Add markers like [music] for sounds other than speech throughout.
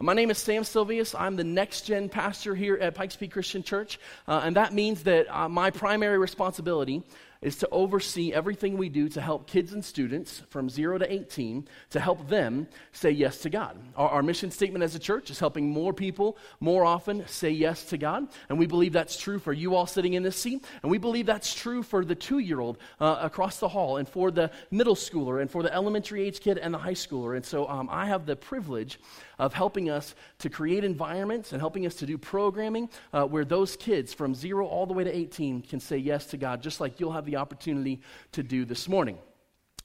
My name is Sam Silvius. I'm the next gen pastor here at Pikes Peak Christian Church, uh, and that means that uh, my primary responsibility is to oversee everything we do to help kids and students from 0 to 18 to help them say yes to God. Our, our, mission statement as a church is helping more people more often say yes to God. And we believe that's true for you all sitting in this seat. And we believe that's true for the two year old uh, across the hall and for the middle schooler and for the elementary age kid and the high schooler. And so um, I have the privilege of helping us to create environments and helping us to do programming uh, where those kids from zero all the way to 18 can say yes to God, just like you'll have the opportunity to do this morning.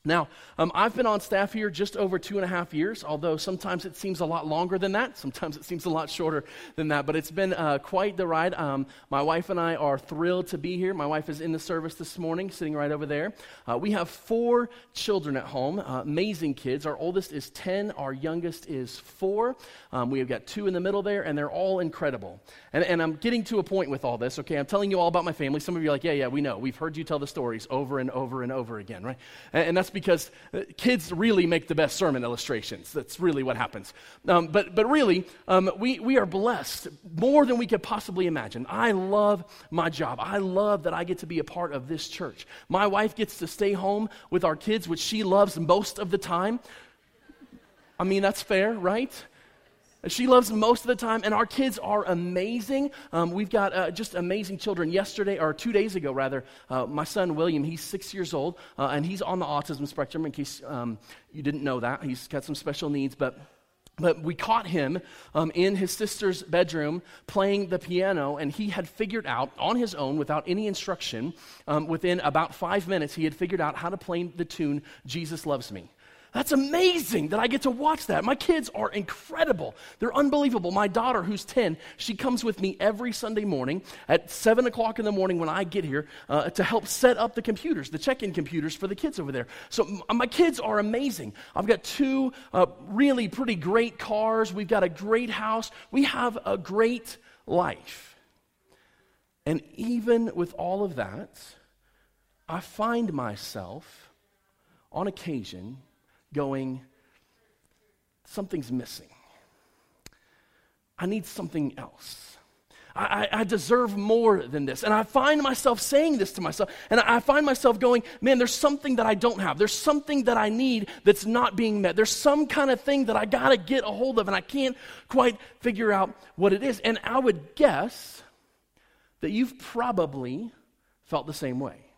Now, um, I've been on staff here just over two and a half years, although sometimes it seems a lot longer than that. Sometimes it seems a lot shorter than that, but it's been uh, quite the ride. Um, my wife and I are thrilled to be here. My wife is in the service this morning, sitting right over there. Uh, we have four children at home, uh, amazing kids. Our oldest is 10, our youngest is four. Um, we have got two in the middle there, and they're all incredible. And, and I'm getting to a point with all this, okay? I'm telling you all about my family. Some of you are like, yeah, yeah, we know. We've heard you tell the stories over and over and over again, right? and, and that's that's because uh, kids really make the best sermon illustrations. That's really what happens. Um, but, but really, um, we, we are blessed more than we could possibly imagine. I love my job. I love that I get to be a part of this church. My wife gets to stay home with our kids, which she loves most of the time. I mean, that's fair, right? She loves most of the time, and our kids are amazing. Um, we've got uh, just amazing children. Yesterday, or two days ago, rather, uh, my son William, he's six years old, uh, and he's on the autism spectrum, in case um, you didn't know that. He's got some special needs, but but we caught him um, in his sister's bedroom playing the piano, and he had figured out on his own, without any instruction, um, within about five minutes, he had figured out how to play the tune Jesus Loves Me. That's amazing that I get to watch that. My kids are incredible. They're unbelievable. My daughter, who's 10, she comes with me every Sunday morning at 7 o'clock in the morning when I get here uh, to help set up the computers, the check in computers for the kids over there. So my kids are amazing. I've got two uh, really pretty great cars. We've got a great house. We have a great life. And even with all of that, I find myself on occasion going, something's missing. I need something else. I, I, deserve more than this. And I find myself saying this to myself. And I find myself going, man, there's something that I don't have. There's something that I need that's not being met. There's some kind of thing that I got to get a hold of, and I can't quite figure out what it is. And I would guess that you've probably felt the same way.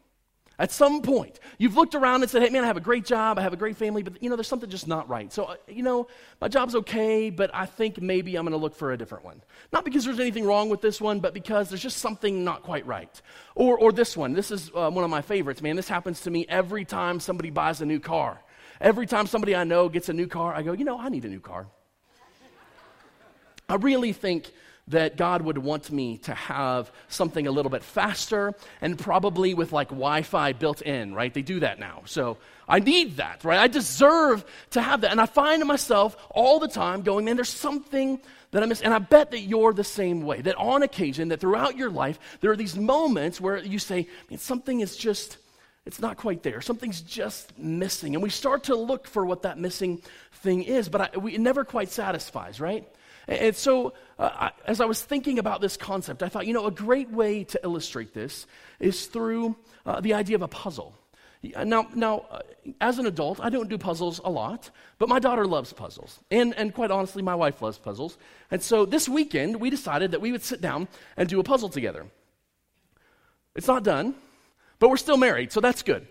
At some point, you've looked around and said, hey, man, I have a great job, I have a great family, but, you know, there's something just not right. So, uh, you know, my job's okay, but I think maybe I'm going to look for a different one. Not because there's anything wrong with this one, but because there's just something not quite right. Or, or this one. This is uh, one of my favorites, man. This happens to me every time somebody buys a new car. Every time somebody I know gets a new car, I go, you know, I need a new car. I really think that God would want me to have something a little bit faster and probably with like Wi Fi built in, right? They do that now. So I need that, right? I deserve to have that. And I find myself all the time going, man, there's something that I miss. And I bet that you're the same way, that on occasion, that throughout your life, there are these moments where you say, man, something is just. It's not quite there. Something's just missing. And we start to look for what that missing thing is, but I, we, it never quite satisfies, right? And so, uh, as I was thinking about this concept, I thought, you know, a great way to illustrate this is through uh, the idea of a puzzle. Now, now uh, as an adult, I don't do puzzles a lot, but my daughter loves puzzles. And, and quite honestly, my wife loves puzzles. And so this weekend, we decided that we would sit down and do a puzzle together. It's not done, but we're still married, so that's good.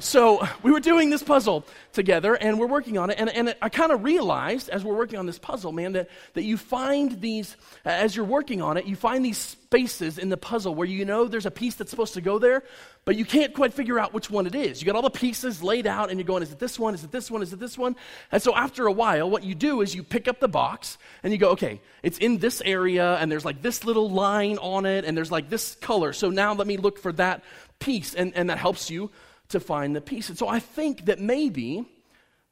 So we were doing this puzzle together and we're working on it. And, and I kind of realized as we're working on this puzzle, man, that, that you find these, as you're working on it, you find these spaces in the puzzle where you know there's a piece that's supposed to go there, but you can't quite figure out which one it is. You got all the pieces laid out and you're going, is it this one? Is it this one? Is it this one? And so after a while, what you do is you pick up the box and you go, okay, it's in this area and there's like this little line on it and there's like this color. So now let me look for that piece. And, and that helps you to find the piece. And so I think that maybe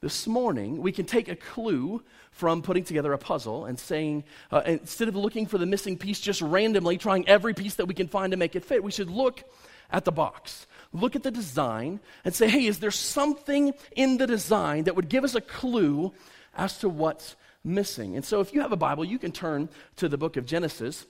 this morning we can take a clue from putting together a puzzle and saying, uh, instead of looking for the missing piece just randomly, trying every piece that we can find to make it fit, we should look at the box. Look at the design and say, hey, is there something in the design that would give us a clue as to what's missing. And so, if you have a Bible, you can turn to the book of Genesis.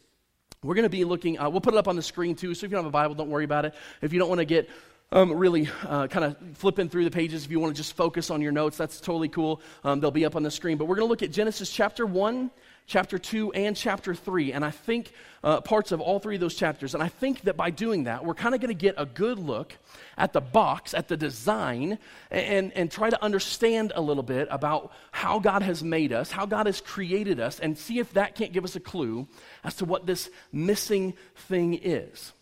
We're going to be looking, uh, we'll put it up on the screen too. So, if you don't have a Bible, don't worry about it. If you don't want to get um, really uh, kind of flipping through the pages, if you want to just focus on your notes, that's totally cool. Um, they'll be up on the screen. But we're going to look at Genesis chapter 1 chapter 2 and chapter 3. And I think uh, parts of all three of those chapters. And I think that by doing that, we're kind of going to get a good look at the box, at the design, and, and try to understand a little bit about how God has made us, how God has created us, and see if that can't give us a clue as to what this missing thing is.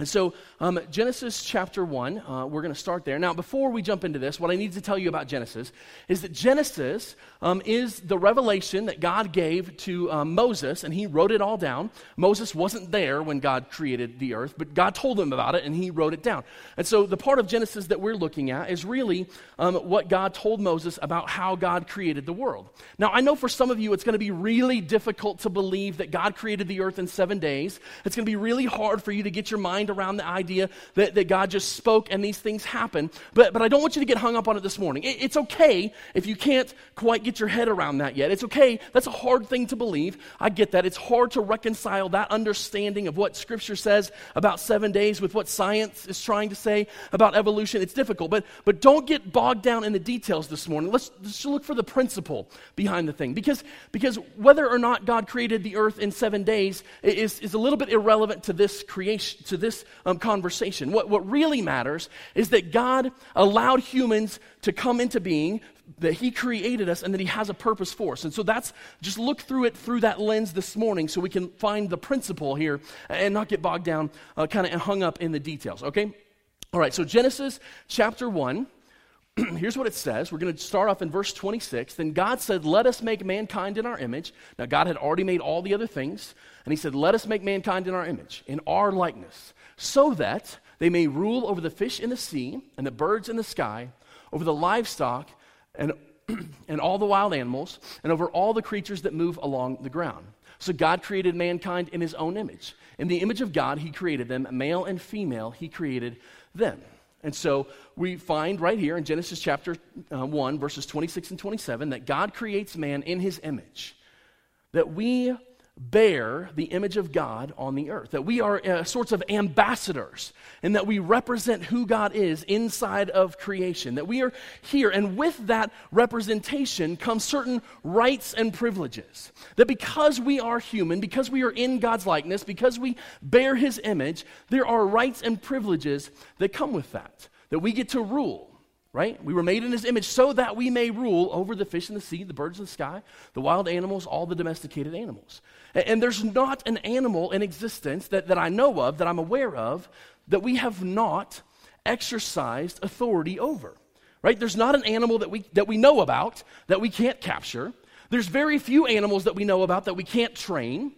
And so, um, Genesis chapter 1, uh, we're going to start there. Now, before we jump into this, what I need to tell you about Genesis is that Genesis um, is the revelation that God gave to um, Moses, and he wrote it all down. Moses wasn't there when God created the earth, but God told him about it, and he wrote it down. And so, the part of Genesis that we're looking at is really um, what God told Moses about how God created the world. Now, I know for some of you, it's going to be really difficult to believe that God created the earth in seven days. It's going to be really hard for you to get your mind around the idea that, that God just spoke and these things happen. But, but I don't want you to get hung up on it this morning. It, it's okay if you can't quite get your head around that yet. It's okay. That's a hard thing to believe. I get that. It's hard to reconcile that understanding of what Scripture says about seven days with what science is trying to say about evolution. It's difficult. But, but don't get bogged down in the details this morning. Let's, let's look for the principle behind the thing. Because, because whether or not God created the earth in seven days is, is a little bit irrelevant to this creation, to this um, conversation. What, what really matters is that God allowed humans to come into being, that He created us, and that He has a purpose for us. And so that's just look through it through that lens this morning so we can find the principle here and not get bogged down, uh, kind of hung up in the details, okay? All right, so Genesis chapter 1. [clears throat] here's what it says. We're going to start off in verse 26. Then God said, Let us make mankind in our image. Now, God had already made all the other things. And He said, Let us make mankind in our image, in our likeness, so that they may rule over the fish in the sea and the birds in the sky, over the livestock and, [clears throat] and all the wild animals, and over all the creatures that move along the ground. So God created mankind in His own image. In the image of God, He created them, male and female, He created them. And so we find right here in Genesis chapter uh, 1, verses 26 and 27, that God creates man in his image. That we bear the image of God on the earth, that we are uh, sorts of ambassadors, and that we represent who God is inside of creation, that we are here, and with that representation comes certain rights and privileges. That because we are human, because we are in God's likeness, because we bear His image, there are rights and privileges that come with that, that we get to rule right? We were made in his image so that we may rule over the fish in the sea, the birds in the sky, the wild animals, all the domesticated animals. And, and, there's not an animal in existence that, that I know of, that I'm aware of, that we have not exercised authority over. Right? There's not an animal that we, that we know about that we can't capture. There's very few animals that we know about that we can't train.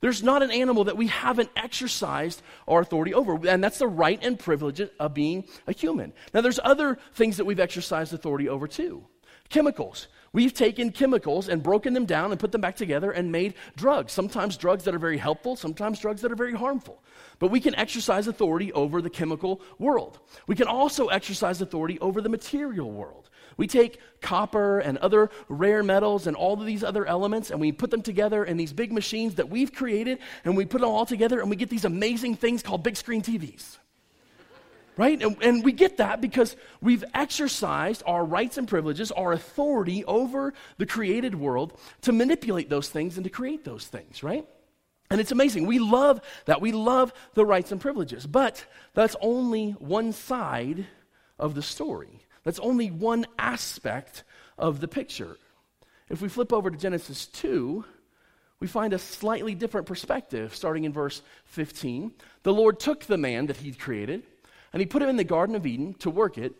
There's not an animal that we haven't exercised our authority over, and that's the right and privilege of being a human. Now, there's other things that we've exercised authority over too. Chemicals. We've taken chemicals and broken them down and put them back together and made drugs. Sometimes drugs that are very helpful, sometimes drugs that are very harmful. But we can exercise authority over the chemical world. We can also exercise authority over the material world. We take copper and other rare metals and all of these other elements and we put them together in these big machines that we've created and we put them all together and we get these amazing things called big screen TVs. Right? And, and we get that because we've exercised our rights and privileges, our authority over the created world to manipulate those things and to create those things, right? And it's amazing. We love that. We love the rights and privileges. But that's only one side of the story. That's only one aspect of the picture. If we flip over to Genesis 2, we find a slightly different perspective starting in verse 15. The Lord took the man that he'd created and he put him in the Garden of Eden to work it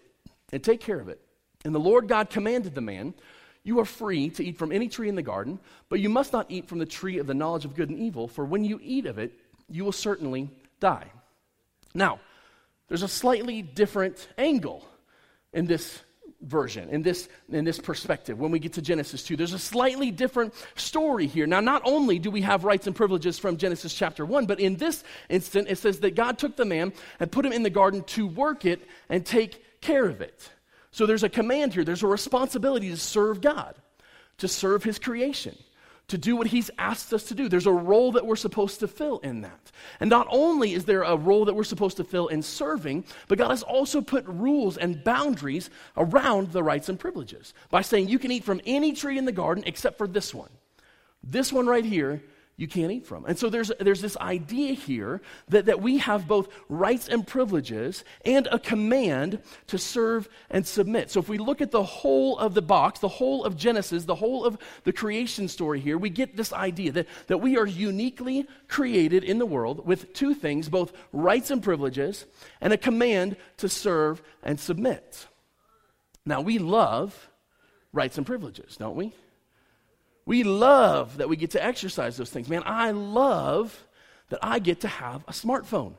and take care of it. And the Lord God commanded the man, You are free to eat from any tree in the garden, but you must not eat from the tree of the knowledge of good and evil, for when you eat of it, you will certainly die. Now, there's a slightly different angle in this version, in this, in this perspective, when we get to Genesis 2. There's a slightly different story here. Now, not only do we have rights and privileges from Genesis chapter 1, but in this instant, it says that God took the man and put him in the garden to work it and take care of it. So there's a command here, there's a responsibility to serve God. to serve his creation, to do what he's asked us to do. There's a role that we're supposed to fill in that. And not only is there a role that we're supposed to fill in serving, but God has also put rules and boundaries around the rights and privileges by saying you can eat from any tree in the garden except for this one. This one right here, you can't eat from. And so there's, there's this idea here that, that we have both rights and privileges and a command to serve and submit. So if we look at the whole of the box, the whole of Genesis, the whole of the creation story here, we get this idea that, that we are uniquely created in the world with two things, both rights and privileges, and a command to serve and submit. Now we love rights and privileges, don't we? We love that we get to exercise those things. Man, I love that I get to have a smartphone.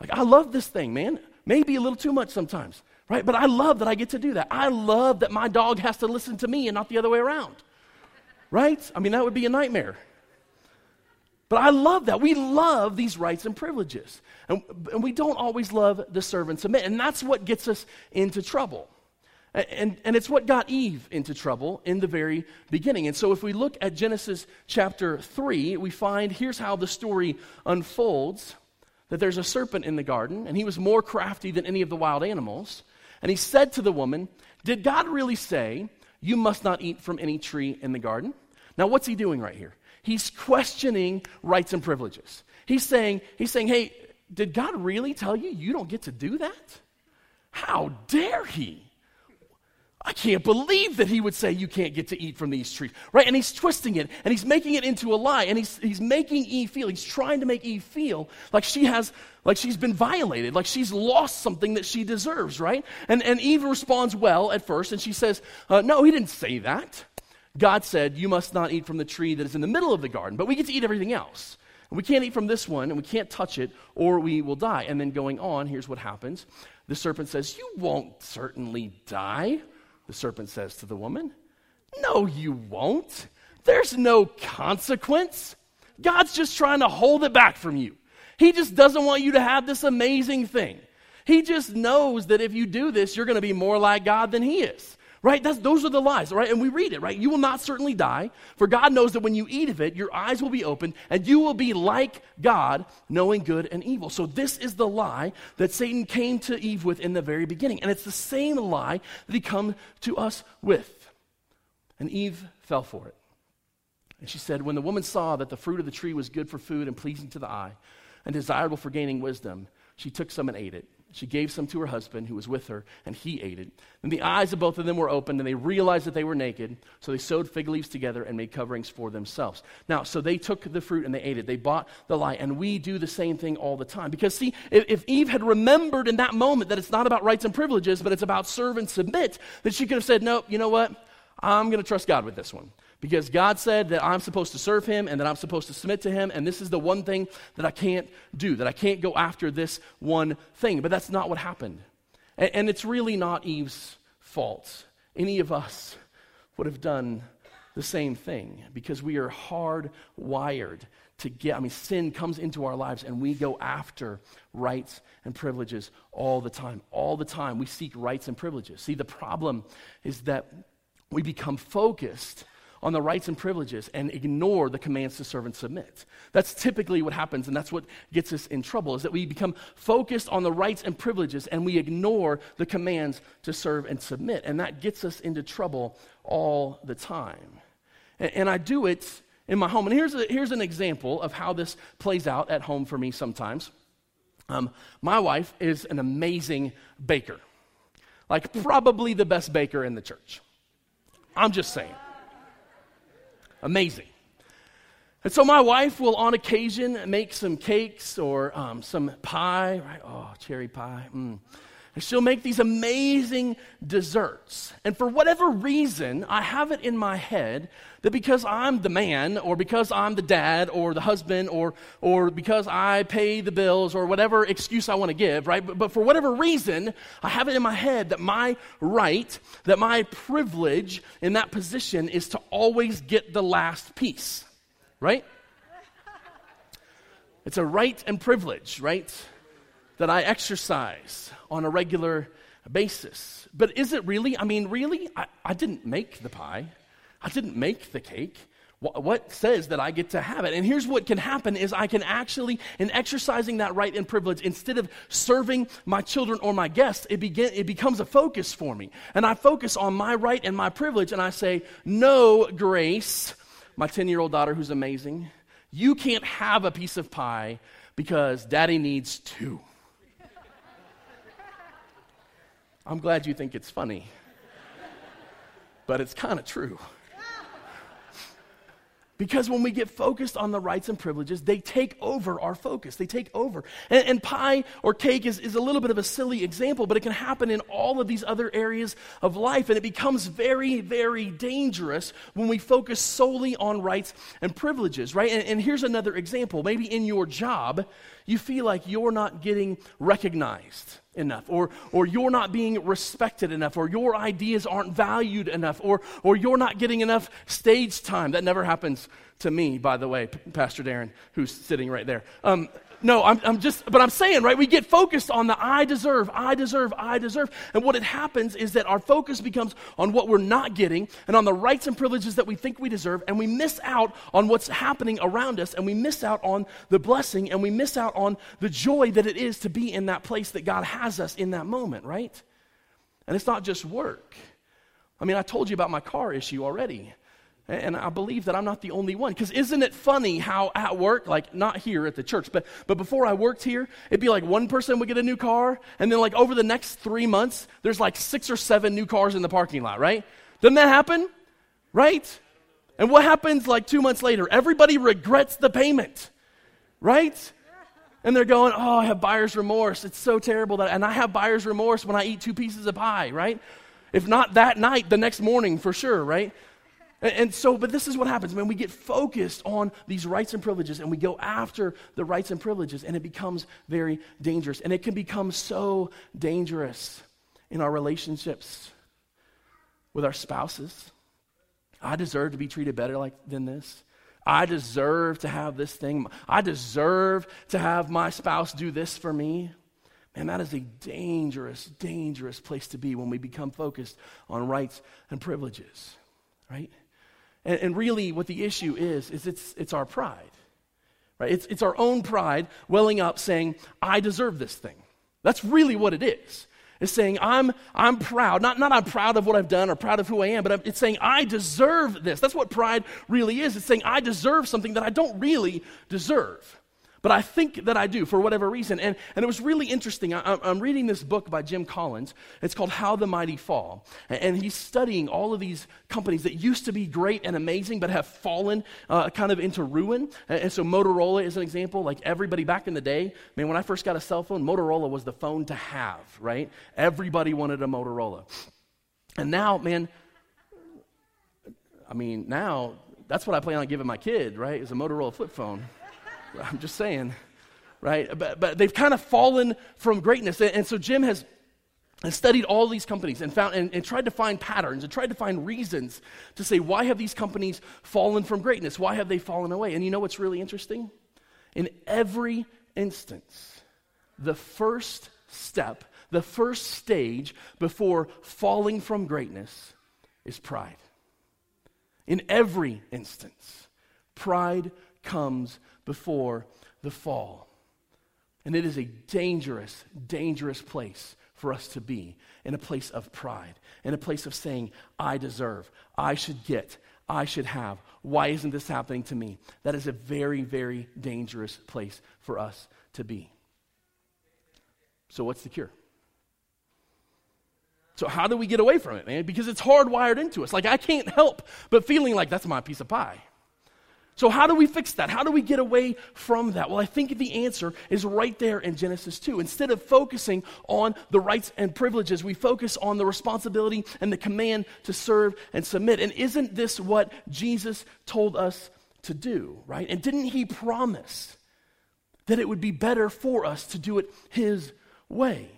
Like, I love this thing, man. Maybe a little too much sometimes, right? But I love that I get to do that. I love that my dog has to listen to me and not the other way around, right? I mean, that would be a nightmare. But I love that. We love these rights and privileges. And, and we don't always love the serve and submit. And that's what gets us into trouble. And, and it's what got Eve into trouble in the very beginning. And so if we look at Genesis chapter 3, we find here's how the story unfolds that there's a serpent in the garden, and he was more crafty than any of the wild animals. And he said to the woman, Did God really say, You must not eat from any tree in the garden? Now, what's he doing right here? He's questioning rights and privileges. He's saying, he's saying, Hey, did God really tell you you don't get to do that? How dare he? I can't believe that he would say you can't get to eat from these trees, right? And he's twisting it and he's making it into a lie and he's, he's making Eve feel, he's trying to make Eve feel like she has, like she's been violated, like she's lost something that she deserves, right? And, and Eve responds well at first and she says, uh, No, he didn't say that. God said, You must not eat from the tree that is in the middle of the garden, but we get to eat everything else. And we can't eat from this one and we can't touch it or we will die. And then going on, here's what happens the serpent says, You won't certainly die. The serpent says to the woman, No, you won't. There's no consequence. God's just trying to hold it back from you. He just doesn't want you to have this amazing thing. He just knows that if you do this, you're going to be more like God than He is. Right? That's, those are the lies, right? And we read it, right? You will not certainly die, for God knows that when you eat of it, your eyes will be opened, and you will be like God, knowing good and evil. So, this is the lie that Satan came to Eve with in the very beginning. And it's the same lie that he come to us with. And Eve fell for it. And she said, When the woman saw that the fruit of the tree was good for food and pleasing to the eye, and desirable for gaining wisdom, she took some and ate it. She gave some to her husband who was with her, and he ate it. And the eyes of both of them were opened, and they realized that they were naked. So they sewed fig leaves together and made coverings for themselves. Now, so they took the fruit and they ate it. They bought the lie, and we do the same thing all the time. Because, see, if, if Eve had remembered in that moment that it's not about rights and privileges, but it's about serve and submit, then she could have said, Nope, you know what? I'm going to trust God with this one because God said that I'm supposed to serve Him and that I'm supposed to submit to Him, and this is the one thing that I can't do, that I can't go after this one thing. But that's not what happened. And, and it's really not Eve's fault. Any of us would have done the same thing because we are hardwired to get, I mean, sin comes into our lives and we go after rights and privileges all the time. All the time we seek rights and privileges. See, the problem is that we become focused on the rights and privileges and ignore the commands to serve and submit. That's typically what happens, and that's what gets us in trouble, is that we become focused on the rights and privileges and we ignore the commands to serve and submit. And that gets us into trouble all the time. And, and I do it in my home. And here's, a, here's an example of how this plays out at home for me sometimes. Um, my wife is an amazing baker, like probably the best baker in the church. I'm just saying. Amazing. And so my wife will, on occasion, make some cakes or um, some pie, right? Oh, cherry pie. Mm. And she'll make these amazing desserts. And for whatever reason, I have it in my head that because I'm the man, or because I'm the dad, or the husband, or, or because I pay the bills, or whatever excuse I want to give, right? But, but for whatever reason, I have it in my head that my right, that my privilege in that position is to always get the last piece, right? It's a right and privilege, right? That I exercise on a regular basis. But is it really? I mean, really? I, I didn't make the pie. I didn't make the cake. What says that I get to have it? And here's what can happen is I can actually, in exercising that right and privilege, instead of serving my children or my guests, it, begin, it becomes a focus for me. And I focus on my right and my privilege, and I say, no, Grace, my 10 year old daughter who's amazing, you can't have a piece of pie because daddy needs two. I'm glad you think it's funny, but it's kind of true. Because when we get focused on the rights and privileges, they take over our focus. They take over. And, and, pie or cake is, is a little bit of a silly example, but it can happen in all of these other areas of life. And it becomes very, very dangerous when we focus solely on rights and privileges, right? And, and here's another example. Maybe in your job, you feel like you're not getting recognized enough, or, or you're not being respected enough, or your ideas aren't valued enough, or, or you're not getting enough stage time. That never happens to me, by the way, Pastor Darren, who's sitting right there. Um, no, I'm, I'm just, but I'm saying, right, we get focused on the I deserve, I deserve, I deserve. And what it happens is that our focus becomes on what we're not getting and on the rights and privileges that we think we deserve. And we miss out on what's happening around us. And we miss out on the blessing. And we miss out on the joy that it is to be in that place that God has us in that moment, right? And it's not just work. I mean, I told you about my car issue already. And I believe that I'm not the only one. Because isn't it funny how at work, like not here at the church, but, but before I worked here, it'd be like one person would get a new car, and then like over the next three months, there's like six or seven new cars in the parking lot, right? Doesn't that happen? Right? And what happens like two months later? Everybody regrets the payment, right? And they're going, oh, I have buyer's remorse. It's so terrible that, and I have buyer's remorse when I eat two pieces of pie, right? If not that night, the next morning for sure, right? And, and so, but this is what happens when we get focused on these rights and privileges and we go after the rights and privileges, and it becomes very dangerous. And it can become so dangerous in our relationships with our spouses. I deserve to be treated better like than this. I deserve to have this thing. I deserve to have my spouse do this for me. Man, that is a dangerous, dangerous place to be when we become focused on rights and privileges, right? And, and really, what the issue is, is it's, it's our pride. Right? It's, it's our own pride welling up saying, I deserve this thing. That's really what it is. It's saying, I'm, I'm proud. Not, not I'm proud of what I've done or proud of who I am, but it's saying, I deserve this. That's what pride really is. It's saying, I deserve something that I don't really deserve. But I think that I do for whatever reason. And, and it was really interesting. I, am reading this book by Jim Collins. It's called How the Mighty Fall. And, he's studying all of these companies that used to be great and amazing, but have fallen uh, kind of into ruin. And, and, so Motorola is an example. Like everybody back in the day, man, when I first got a cell phone, Motorola was the phone to have, right? Everybody wanted a Motorola. And now, man, I mean, now that's what I plan on giving my kid, right? Is a Motorola flip phone. I'm just saying, right? But, but they've kind of fallen from greatness. And, and so Jim has, studied all these companies and, found, and, and tried to find patterns and tried to find reasons to say, why have these companies fallen from greatness? Why have they fallen away? And you know what's really interesting? In every instance, the first step, the first stage before falling from greatness is pride. In every instance, pride comes before the fall. And it is a dangerous, dangerous place for us to be in a place of pride, in a place of saying, I deserve, I should get, I should have. Why isn't this happening to me? That is a very, very dangerous place for us to be. So, what's the cure? So, how do we get away from it, man? Because it's hardwired into us. Like, I can't help but feeling like that's my piece of pie. So, how do we fix that? How do we get away from that? Well, I think the answer is right there in Genesis 2. Instead of focusing on the rights and privileges, we focus on the responsibility and the command to serve and submit. And isn't this what Jesus told us to do, right? And didn't he promise that it would be better for us to do it his way?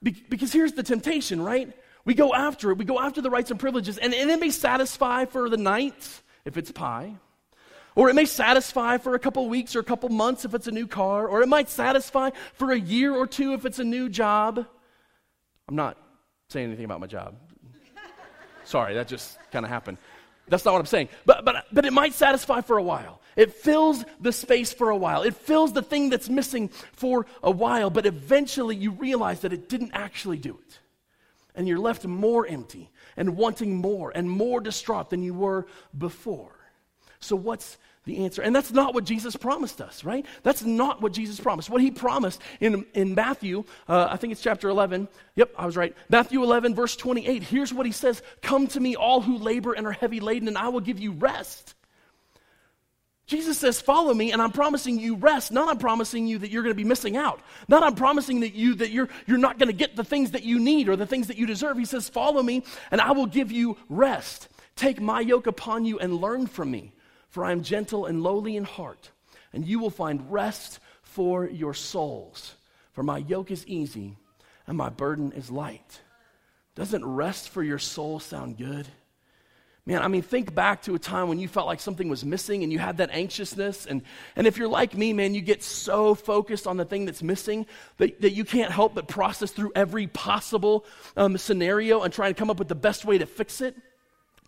Be- because here's the temptation, right? We go after it, we go after the rights and privileges, and, and it may satisfy for the night if it's pie. Or it may satisfy for a couple weeks or a couple months if it's a new car. Or it might satisfy for a year or two if it's a new job. I'm not saying anything about my job. Sorry, that just kind of happened. That's not what I'm saying. But, but, but it might satisfy for a while. It fills the space for a while. It fills the thing that's missing for a while. But eventually you realize that it didn't actually do it. And you're left more empty and wanting more and more distraught than you were before. So, what's the answer. And that's not what Jesus promised us, right? That's not what Jesus promised. What he promised in, in Matthew, uh, I think it's chapter 11. Yep, I was right. Matthew 11, verse 28. Here's what he says Come to me, all who labor and are heavy laden, and I will give you rest. Jesus says, Follow me, and I'm promising you rest. Not I'm promising you that you're going to be missing out. Not I'm promising that you that you're you're not going to get the things that you need or the things that you deserve. He says, Follow me, and I will give you rest. Take my yoke upon you and learn from me for I am gentle and lowly in heart, and you will find rest for your souls. For my yoke is easy and my burden is light. Doesn't rest for your soul sound good? Man, I mean, think back to a time when you felt like something was missing and you had that anxiousness. And, and if you're like me, man, you get so focused on the thing that's missing that, that you can't help but process through every possible um, scenario and try to come up with the best way to fix it.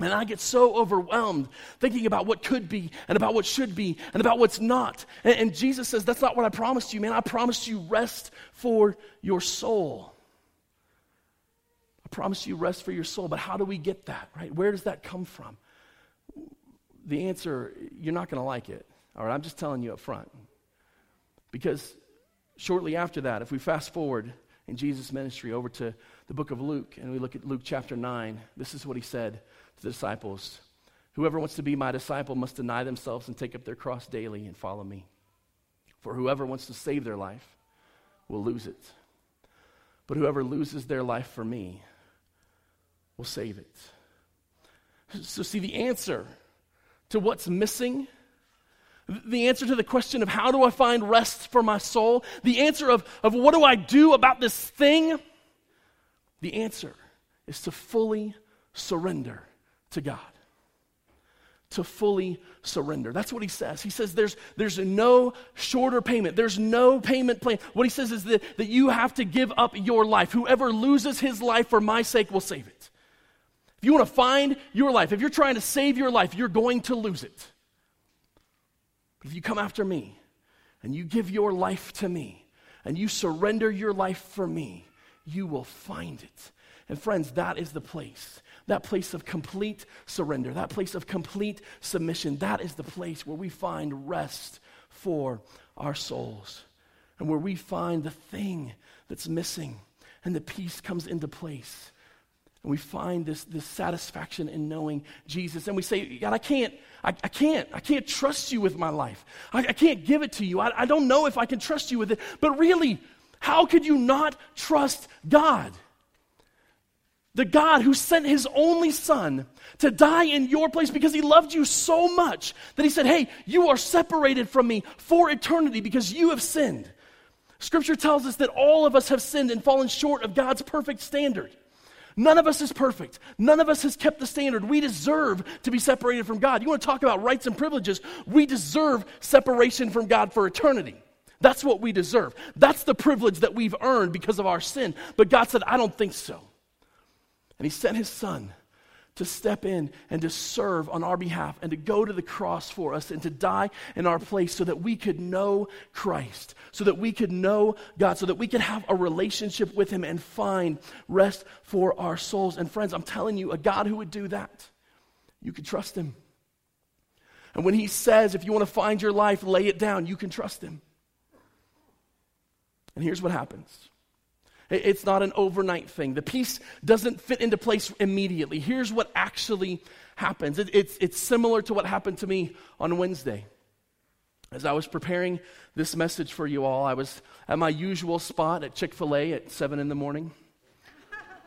And I get so overwhelmed thinking about what could be and about what should be and about what's not. And, and, Jesus says, That's not what I promised you, man. I promised you rest for your soul. I promised you rest for your soul. But how do we get that, right? Where does that come from? The answer, you're not going to like it. All right, I'm just telling you up front. Because shortly after that, if we fast forward in Jesus' ministry over to the book of Luke and we look at Luke chapter 9, this is what he said to the disciples Whoever wants to be my disciple must deny themselves and take up their cross daily and follow me. For whoever wants to save their life will lose it. But whoever loses their life for me will save it. So, see, the answer to what's missing, the answer to the question of how do I find rest for my soul, the answer of, of what do I do about this thing, the answer is to fully surrender to God. To fully surrender. That's what he says. He says there's, there's no shorter payment. There's no payment plan. What he says is that, that you have to give up your life. Whoever loses his life for my sake will save it. If you want to find your life, if you're trying to save your life, you're going to lose it. But if you come after me and you give your life to me and you surrender your life for me, you will find it. And friends, that is the place that place of complete surrender, that place of complete submission, that is the place where we find rest for our souls and where we find the thing that's missing and the peace comes into place. And we find this, this satisfaction in knowing Jesus. And we say, God, I can't, I, I can't, I can't trust you with my life. I, I can't give it to you. I, I don't know if I can trust you with it. But really, how could you not trust God? The God who sent his only son to die in your place because he loved you so much that he said, Hey, you are separated from me for eternity because you have sinned. Scripture tells us that all of us have sinned and fallen short of God's perfect standard. None of us is perfect. None of us has kept the standard. We deserve to be separated from God. You want to talk about rights and privileges? We deserve separation from God for eternity. That's what we deserve. That's the privilege that we've earned because of our sin. But God said, I don't think so. And he sent his son to step in and to serve on our behalf and to go to the cross for us and to die in our place so that we could know Christ, so that we could know God, so that we could have a relationship with him and find rest for our souls. And friends, I'm telling you, a God who would do that, you could trust him. And when he says, if you want to find your life, lay it down, you can trust him. And here's what happens it's not an overnight thing. The piece doesn't fit into place immediately. Here's what actually happens it, it's, it's similar to what happened to me on Wednesday. As I was preparing this message for you all, I was at my usual spot at Chick fil A at 7 in the morning.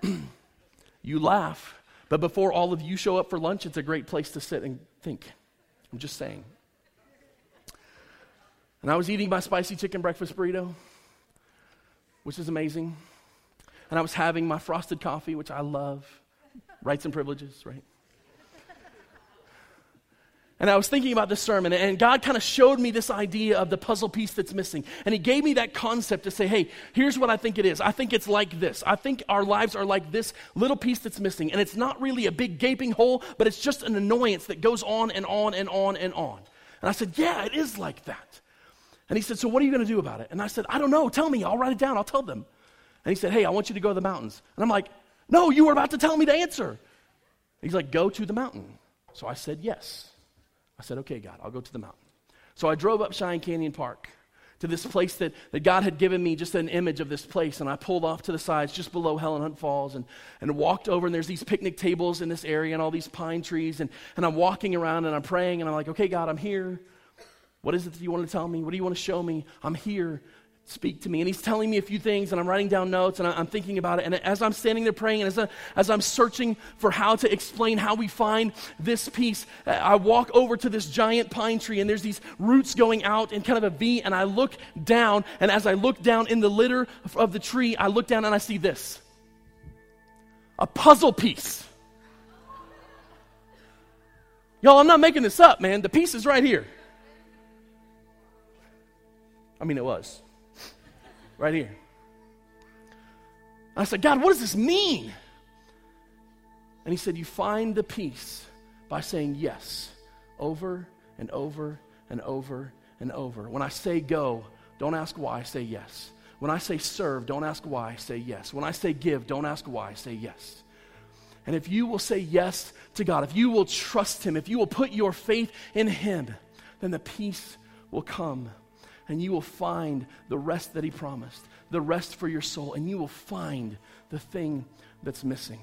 [clears throat] you laugh, but before all of you show up for lunch, it's a great place to sit and think. I'm just saying. And I was eating my spicy chicken breakfast burrito, which is amazing and I was having my frosted coffee, which I love. Rights and privileges, right? And I was thinking about this sermon, and God kind of showed me this idea of the puzzle piece that's missing. And He gave me that concept to say, hey, here's what I think it is. I think it's like this. I think our lives are like this little piece that's missing. And it's not really a big gaping hole, but it's just an annoyance that goes on and on and on and on. And I said, yeah, it is like that. And He said, so what are you going to do about it? And I said, I don't know. Tell me. I'll write it down. I'll tell them. And He said, hey, I want you to go to the mountains. And I'm like, no, you were about to tell me the answer. He's like, go to the mountain. So I said, yes. I said, okay, God, I'll go to the mountain. So I drove up Cheyenne Canyon Park to this place that, that God had given me just an image of this place. And I pulled off to the sides just below Helen Hunt Falls and, and walked over. And there's these picnic tables in this area and all these pine trees. And, and I'm walking around and I'm praying and I'm like, okay, God, I'm here. What is it that you want to tell me? What do you want to show me? I'm here speak to me. And he's telling me a few things, and I'm writing down notes, and I'm thinking about it. And as I'm standing there praying, and as, I, as I'm searching for how to explain how we find this piece, I walk over to this giant pine tree, and there's these roots going out in kind of a V, and I look down, and as I look down in the litter of the tree, I look down and I see this a puzzle piece. Y'all, I'm not making this up, man. The piece is right here. I mean, it was right here. I said, God, what does this mean? And he said, You find the peace by saying yes over and over and over and over. When I say go, don't ask why, say yes. When I say serve, don't ask why, say yes. When I say give, don't ask why, say yes. And if you will say yes to God, if you will trust Him, if you will put your faith in Him, then the peace will come and you will find the rest that He promised, the rest for your soul, and you will find the thing that's missing.